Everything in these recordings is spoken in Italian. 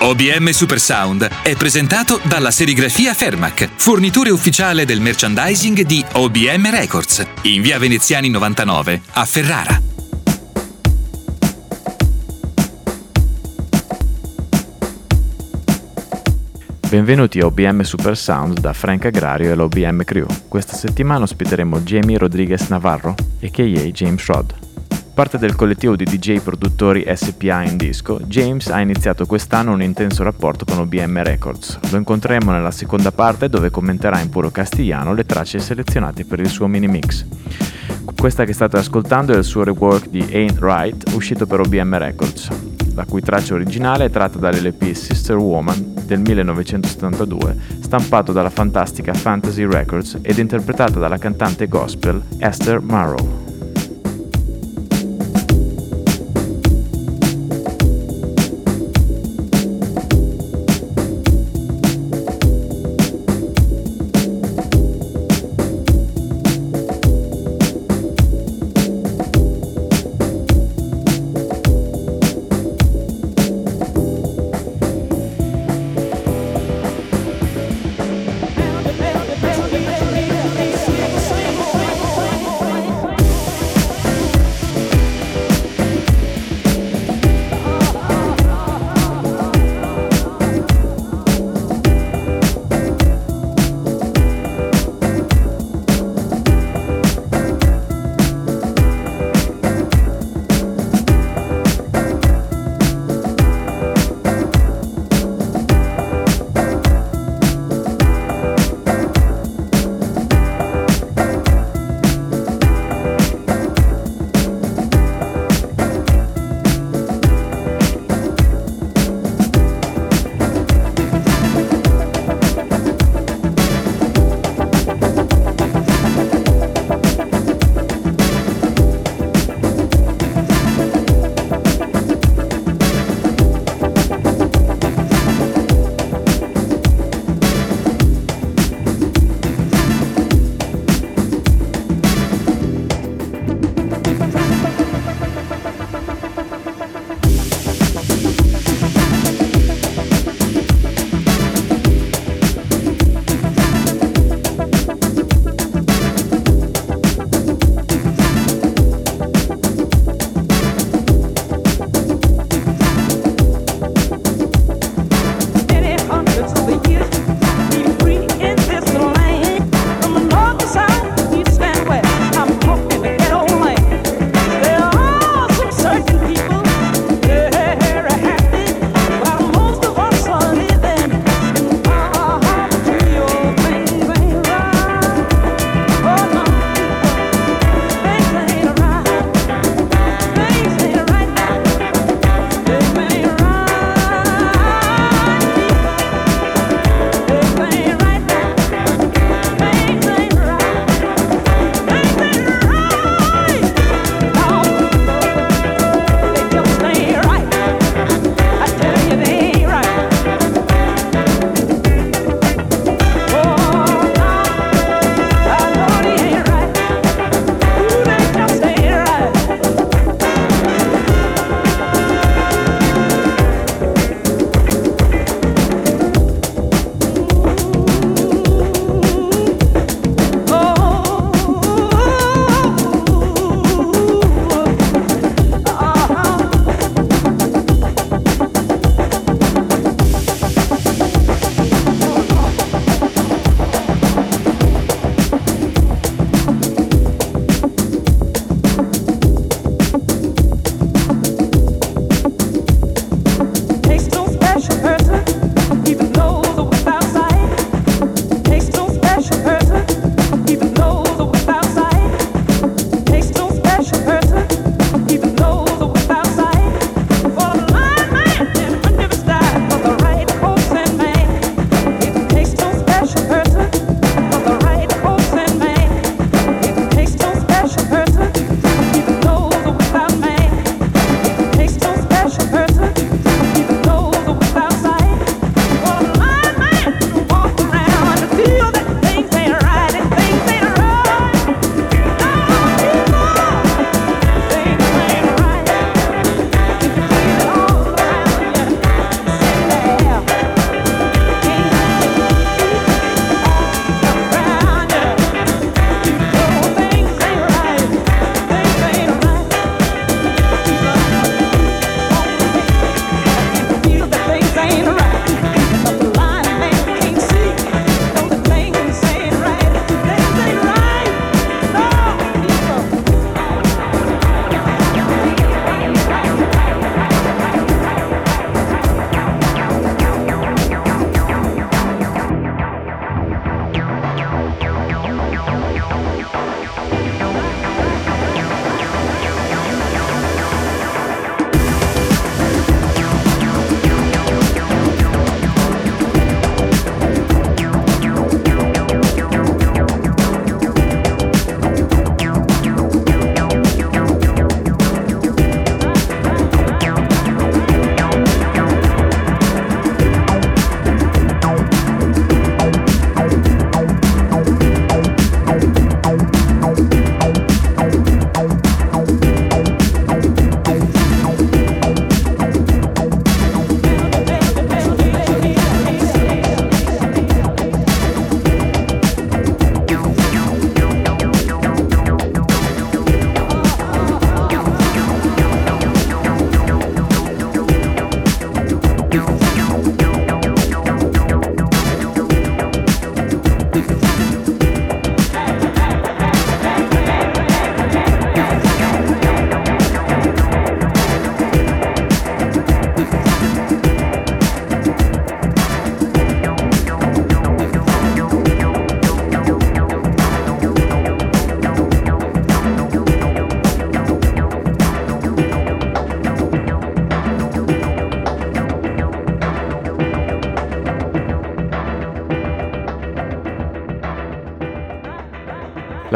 OBM Super Sound è presentato dalla serigrafia Fermac, fornitore ufficiale del merchandising di OBM Records, in via Veneziani 99 a Ferrara. Benvenuti a OBM Super Sound da Frank Agrario e l'OBM Crew. Questa settimana ospiteremo Jamie Rodriguez Navarro, a.k.a. James Rod. Parte del collettivo di DJ produttori SPA in disco, James ha iniziato quest'anno un intenso rapporto con OBM Records. Lo incontreremo nella seconda parte dove commenterà in puro castigliano le tracce selezionate per il suo mini mix. Questa che state ascoltando è il suo rework di Ain't Right, uscito per OBM Records, la cui traccia originale è tratta dall'LP Sister Woman del 1972, stampato dalla fantastica Fantasy Records ed interpretata dalla cantante gospel Esther Marrow.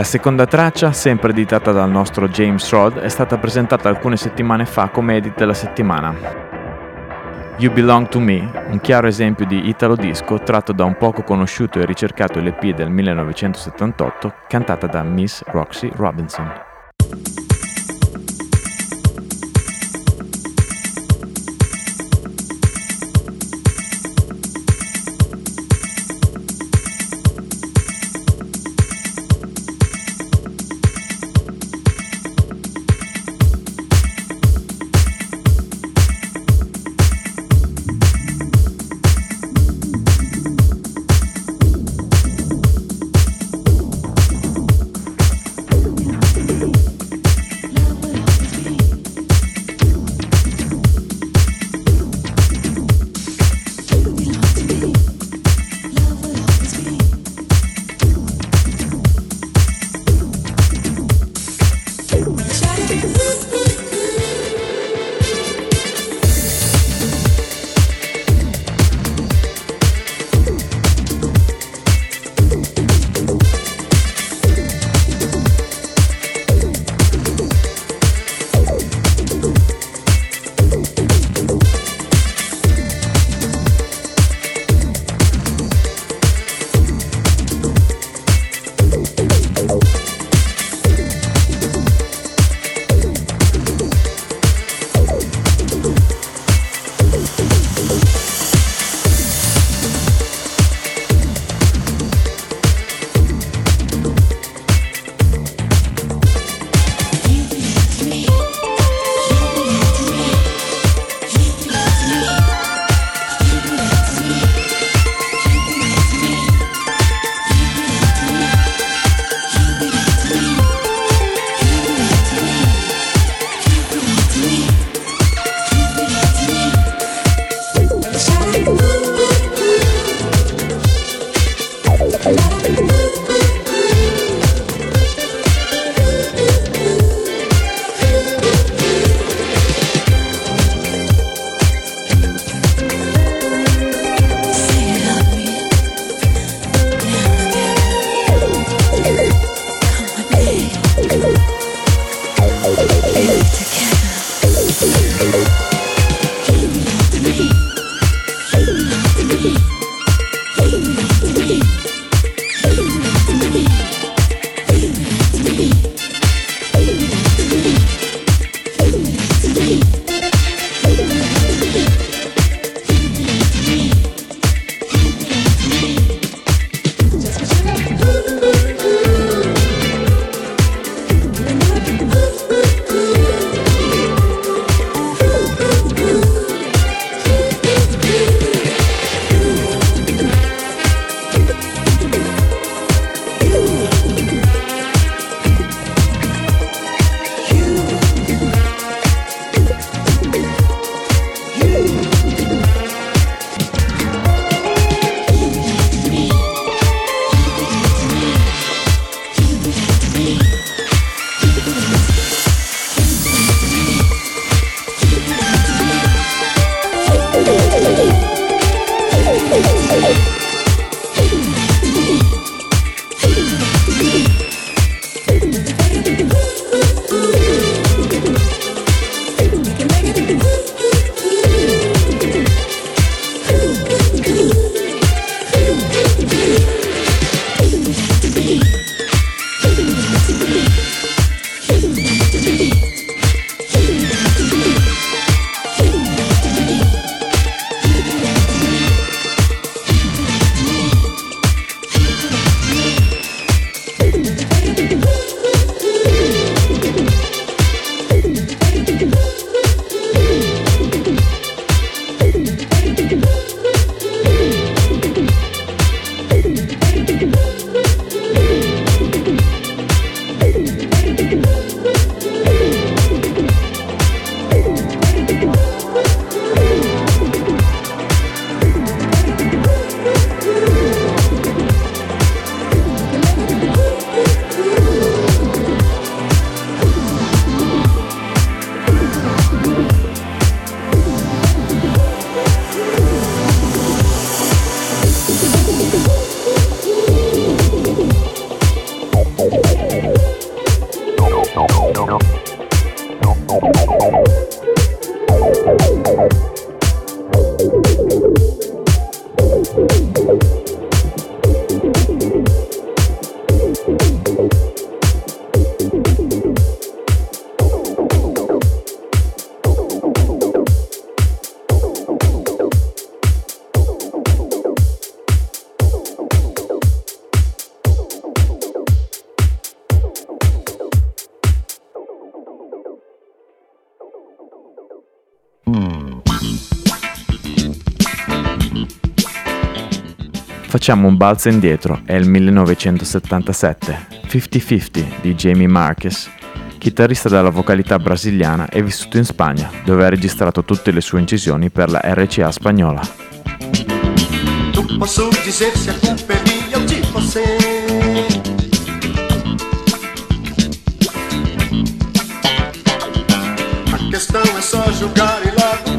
Seconda traccia, sempre editata dal nostro James Rod, è stata presentata alcune settimane fa come edit della settimana. You Belong to Me, un chiaro esempio di Italo Disco tratto da un poco conosciuto e ricercato LP del 1978, cantata da Miss Roxy Robinson. Facciamo un balzo indietro, è il 1977, 50-50 di Jamie Marquez, chitarrista della vocalità brasiliana e vissuto in Spagna, dove ha registrato tutte le sue incisioni per la RCA spagnola. Non posso dizer se a mia o di você. A questão é só julgar e logo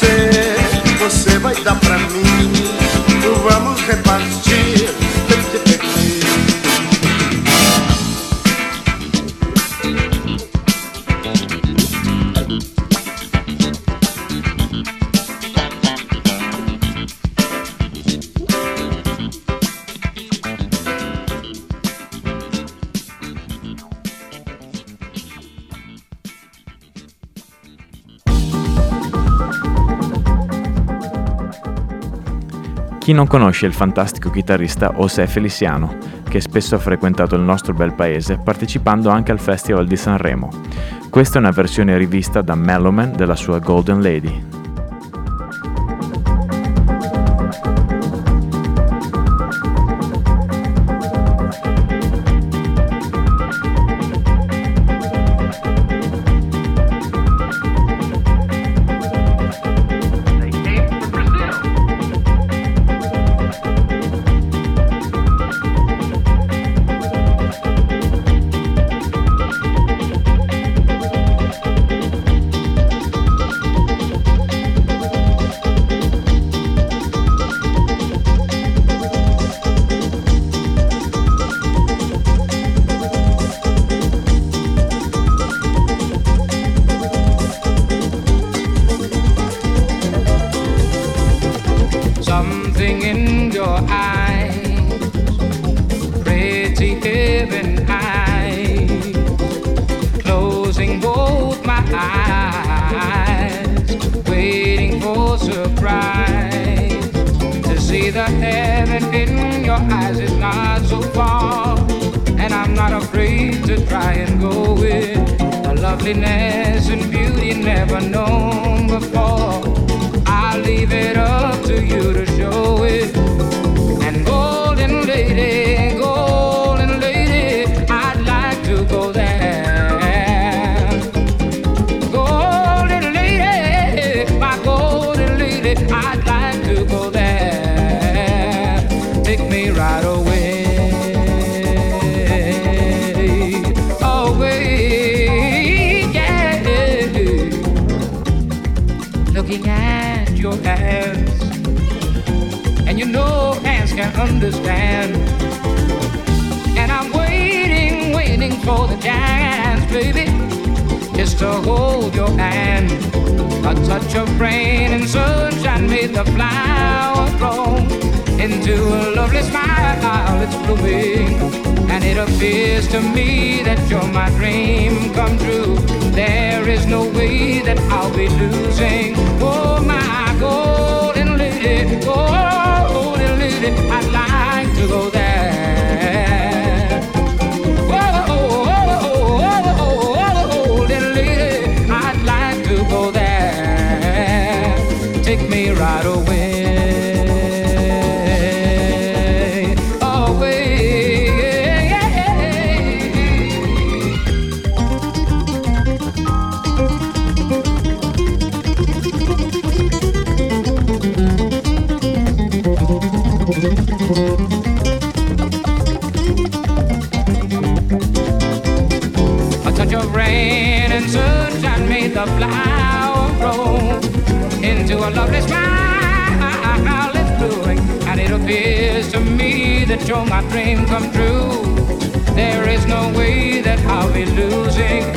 você, você vai dar pra Chi non conosce il fantastico chitarrista José Feliciano, che spesso ha frequentato il nostro bel paese partecipando anche al Festival di Sanremo. Questa è una versione rivista da Mellowman della sua Golden Lady. something in your eyes. pretty heaven, eyes. closing both my eyes, waiting for surprise to see the heaven in your eyes is not so far, and I'm not afraid to try and go with a loveliness and beauty never known before. I leave it up to you. To and golden lady. Understand. And I'm waiting, waiting for the chance, baby, just to hold your hand. A touch of rain and sunshine made the flower grow into a lovely smile. It's blooming, and it appears to me that you're my dream come true. There is no way that I'll be losing. Oh my golden lady, golden Take me right away. A lovely smile. It's blooming, and it appears to me that you're my dream come true. There is no way that I'll be losing.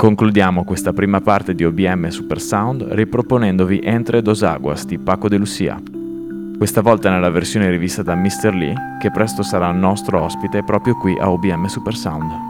Concludiamo questa prima parte di OBM Super Sound riproponendovi Entre dos Aguas di Paco de Lucia. Questa volta nella versione rivista da Mr. Lee, che presto sarà nostro ospite proprio qui a OBM Super Sound.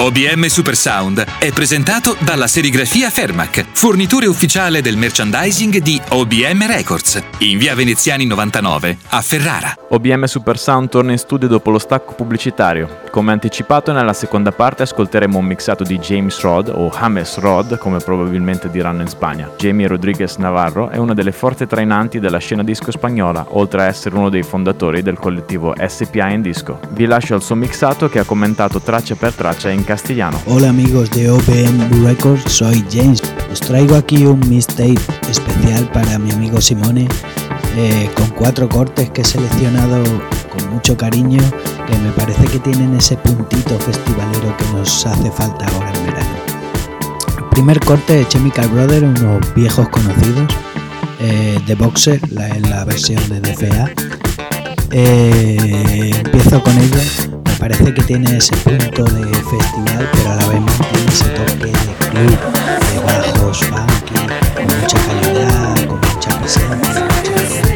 OBM Super Sound è presentato dalla serigrafia Fermac, fornitore ufficiale del merchandising di OBM Records, in via Veneziani 99 a Ferrara. OBM Super Sound torna in studio dopo lo stacco pubblicitario. Come anticipato nella seconda parte ascolteremo un mixato di James Rod o James Rod, come probabilmente diranno in Spagna. Jamie Rodriguez Navarro è una delle forze trainanti della scena disco spagnola, oltre a essere uno dei fondatori del collettivo SPA in disco. Vi lascio al suo mixato che ha commentato traccia per traccia in Hola amigos de OBM Records, soy James. Os traigo aquí un mixtape especial para mi amigo Simone eh, con cuatro cortes que he seleccionado con mucho cariño que me parece que tienen ese puntito festivalero que nos hace falta ahora en verano. El primer corte de Chemical Brother, unos viejos conocidos, eh, de Boxer, la, la versión de DFA. Eh, empiezo con ellos parece que tiene ese punto de festival, pero a la vez mantiene ese toque de club, de bajos funky, con mucha calidad, con mucha presencia. mucha-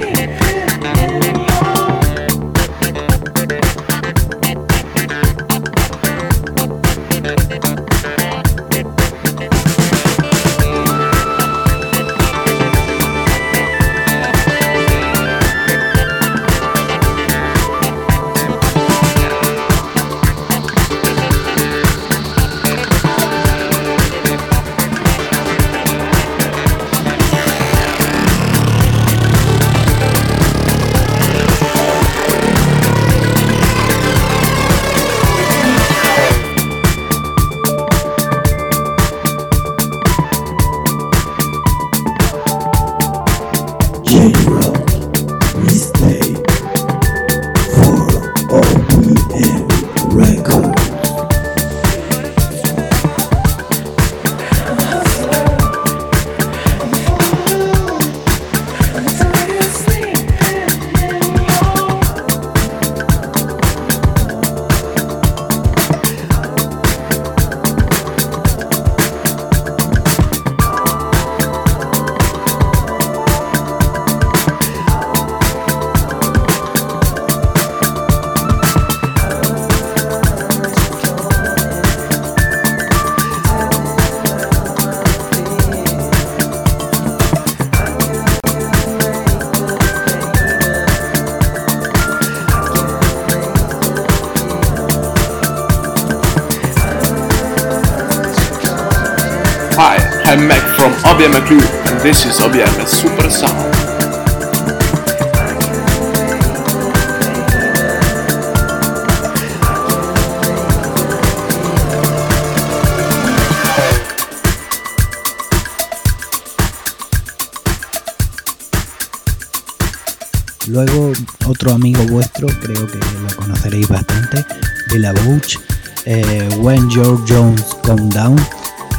eh, When George Jones Come Down,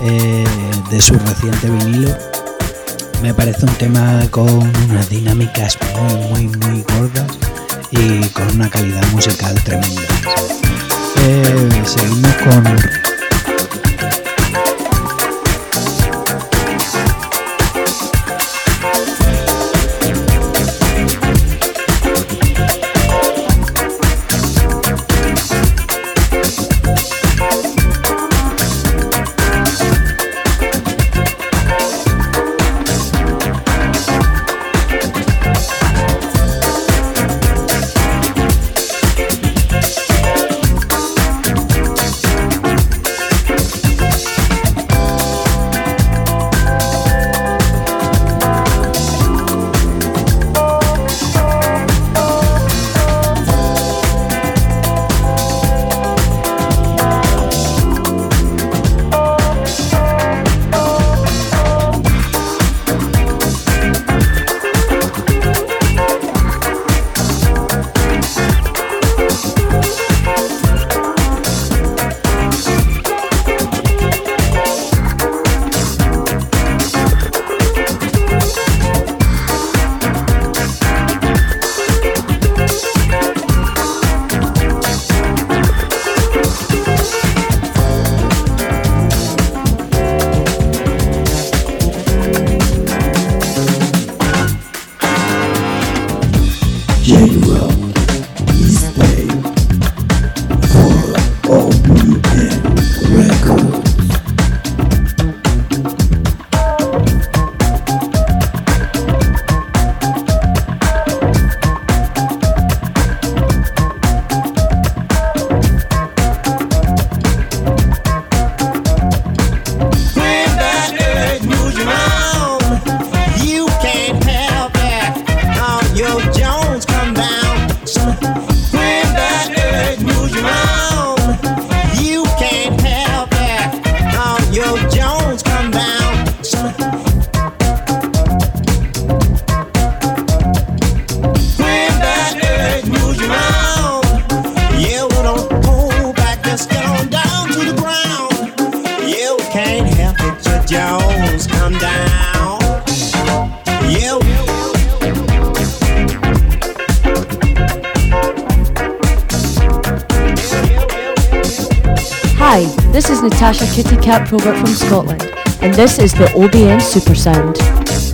eh, de su reciente vinilo. Me parece un tema con unas dinámicas muy, muy, muy gordas y con una calidad musical tremenda. Eh, seguimos con Cap Probert from Scotland, and this is the OBN Supersound.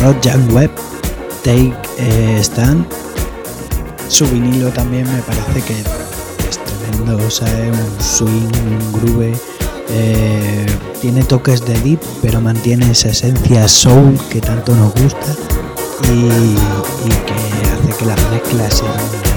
Young Webb, Take eh, Stand. Su vinilo también me parece que es tremendo, o sea, es un swing, un groove. Eh, tiene toques de deep, pero mantiene esa esencia soul que tanto nos gusta y, y que hace que las mezclas sean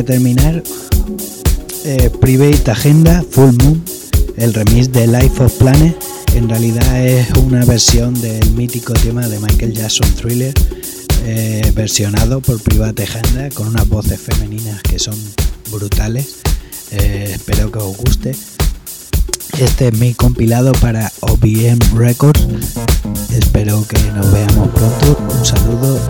terminar, eh, Private Agenda Full Moon, el remix de Life of Planet, en realidad es una versión del mítico tema de Michael Jackson Thriller, eh, versionado por Private Agenda con unas voces femeninas que son brutales. Eh, espero que os guste. Este es mi compilado para OBM Records. Espero que nos veamos pronto. Un saludo,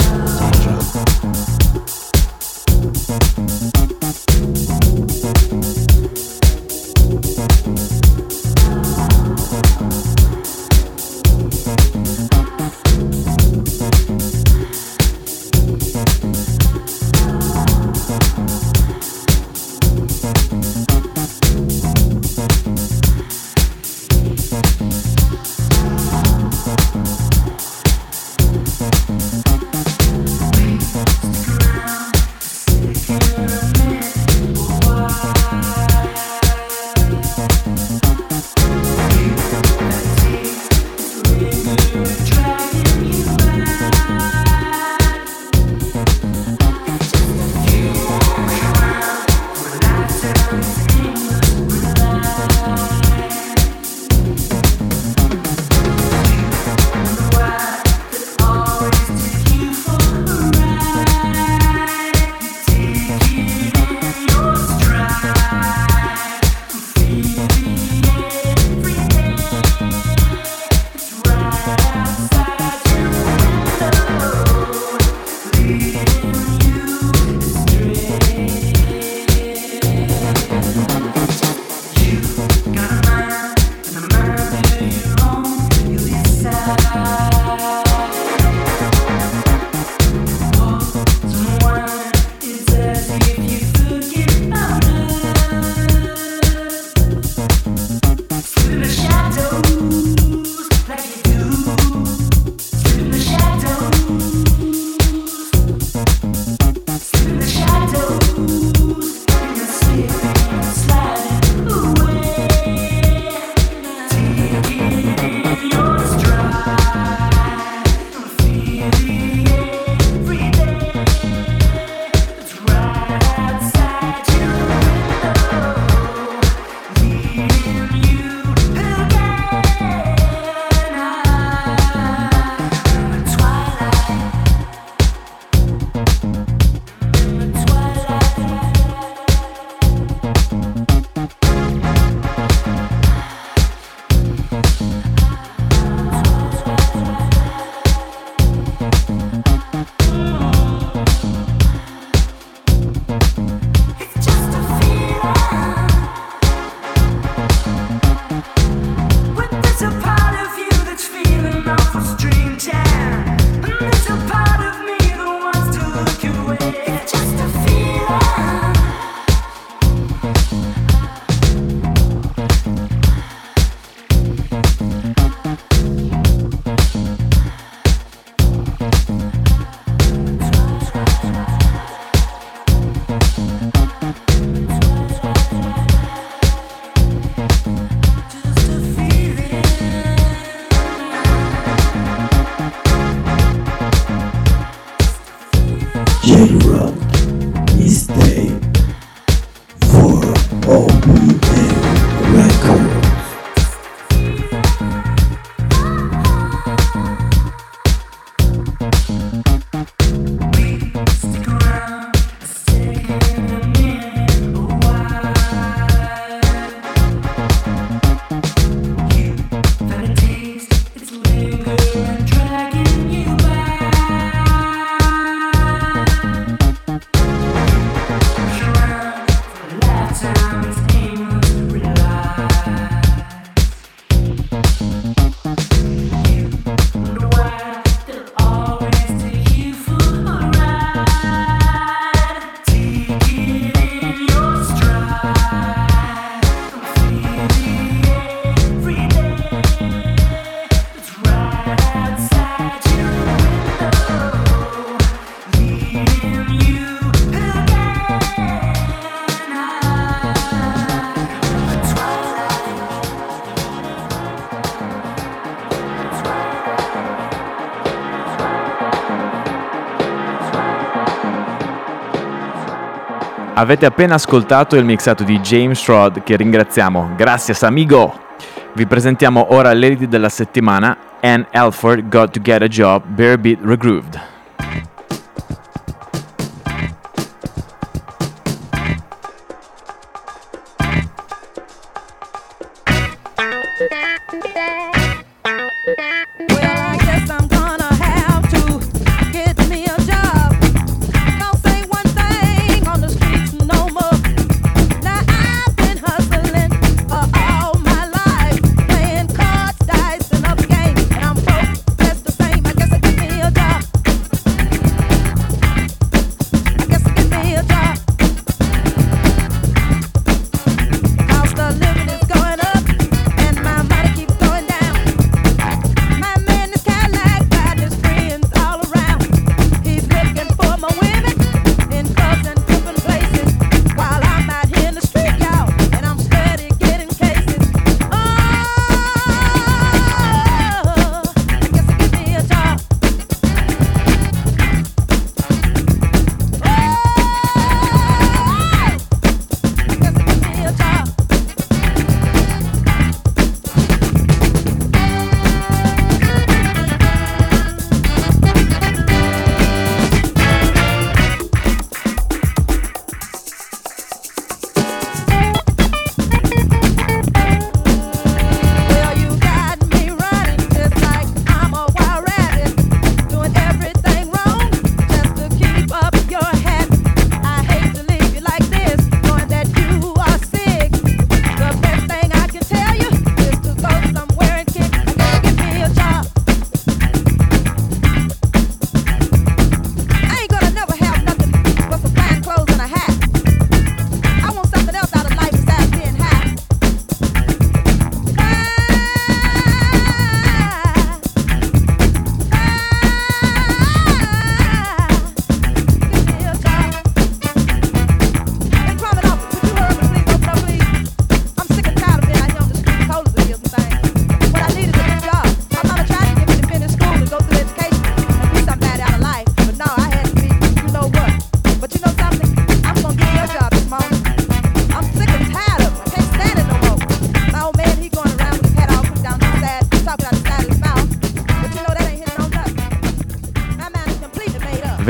Avete appena ascoltato il mixato di James Rod che ringraziamo. Gracias amigo! Vi presentiamo ora l'edit della settimana Ann Alford Got to Get a Job Bare Beat Regrooved.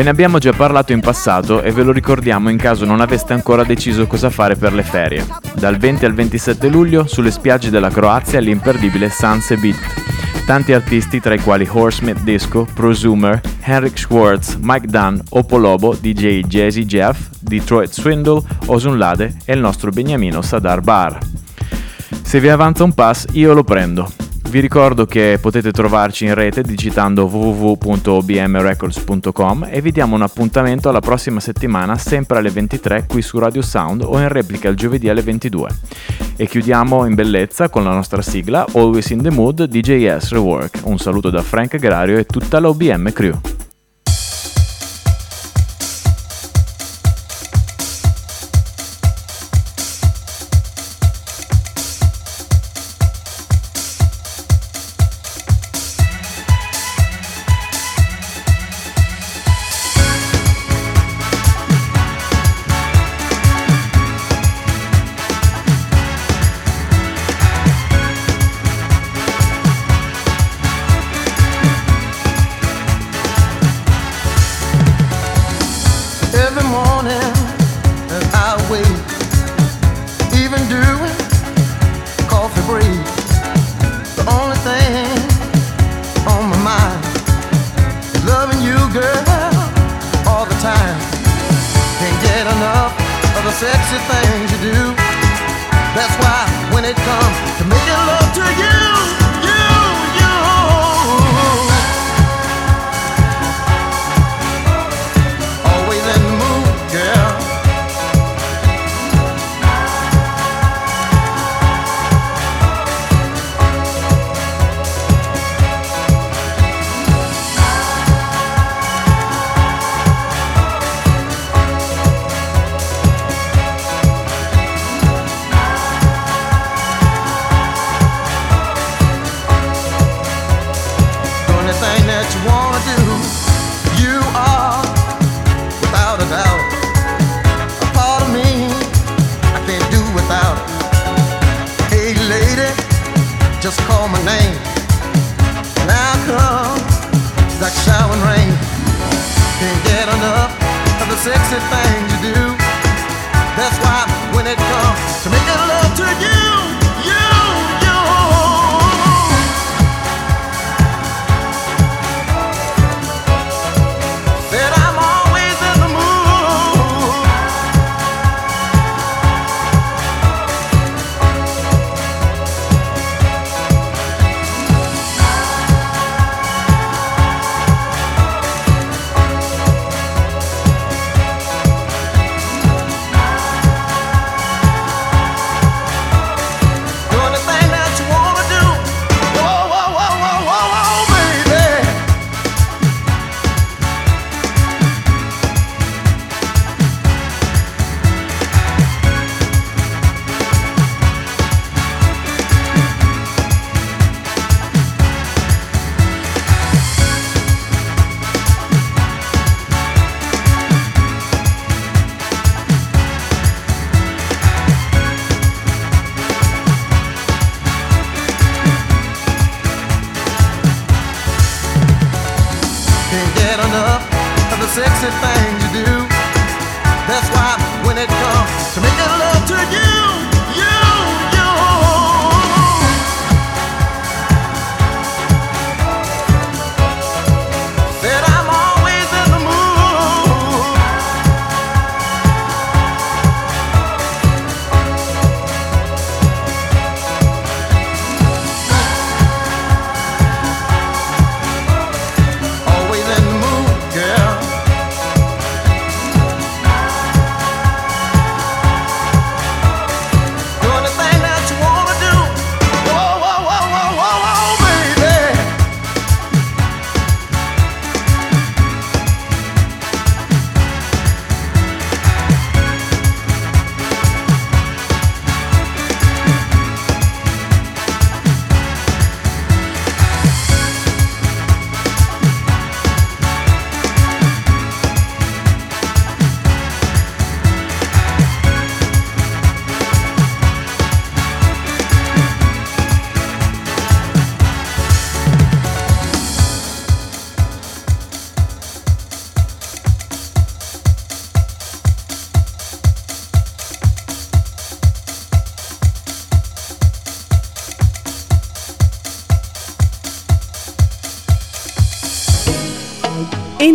Ve ne abbiamo già parlato in passato e ve lo ricordiamo in caso non aveste ancora deciso cosa fare per le ferie. Dal 20 al 27 luglio sulle spiagge della Croazia l'imperdibile Sanse Beat. Tanti artisti tra i quali Horsemith Disco, Prosumer, Henrik Schwartz, Mike Dunn, Opolobo, DJ Jazzy Jeff, Detroit Swindle, Osun Lade e il nostro beniamino Sadar Bar. Se vi avanza un pass io lo prendo. Vi ricordo che potete trovarci in rete digitando www.obmrecords.com e vi diamo un appuntamento alla prossima settimana sempre alle 23 qui su Radio Sound o in replica il giovedì alle 22. E chiudiamo in bellezza con la nostra sigla Always in the Mood DJS Rework. Un saluto da Frank Agrario e tutta la OBM Crew. Sexy things you do. That's why when it comes to making love to you,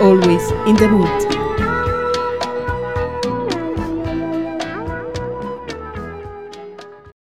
always in the mood.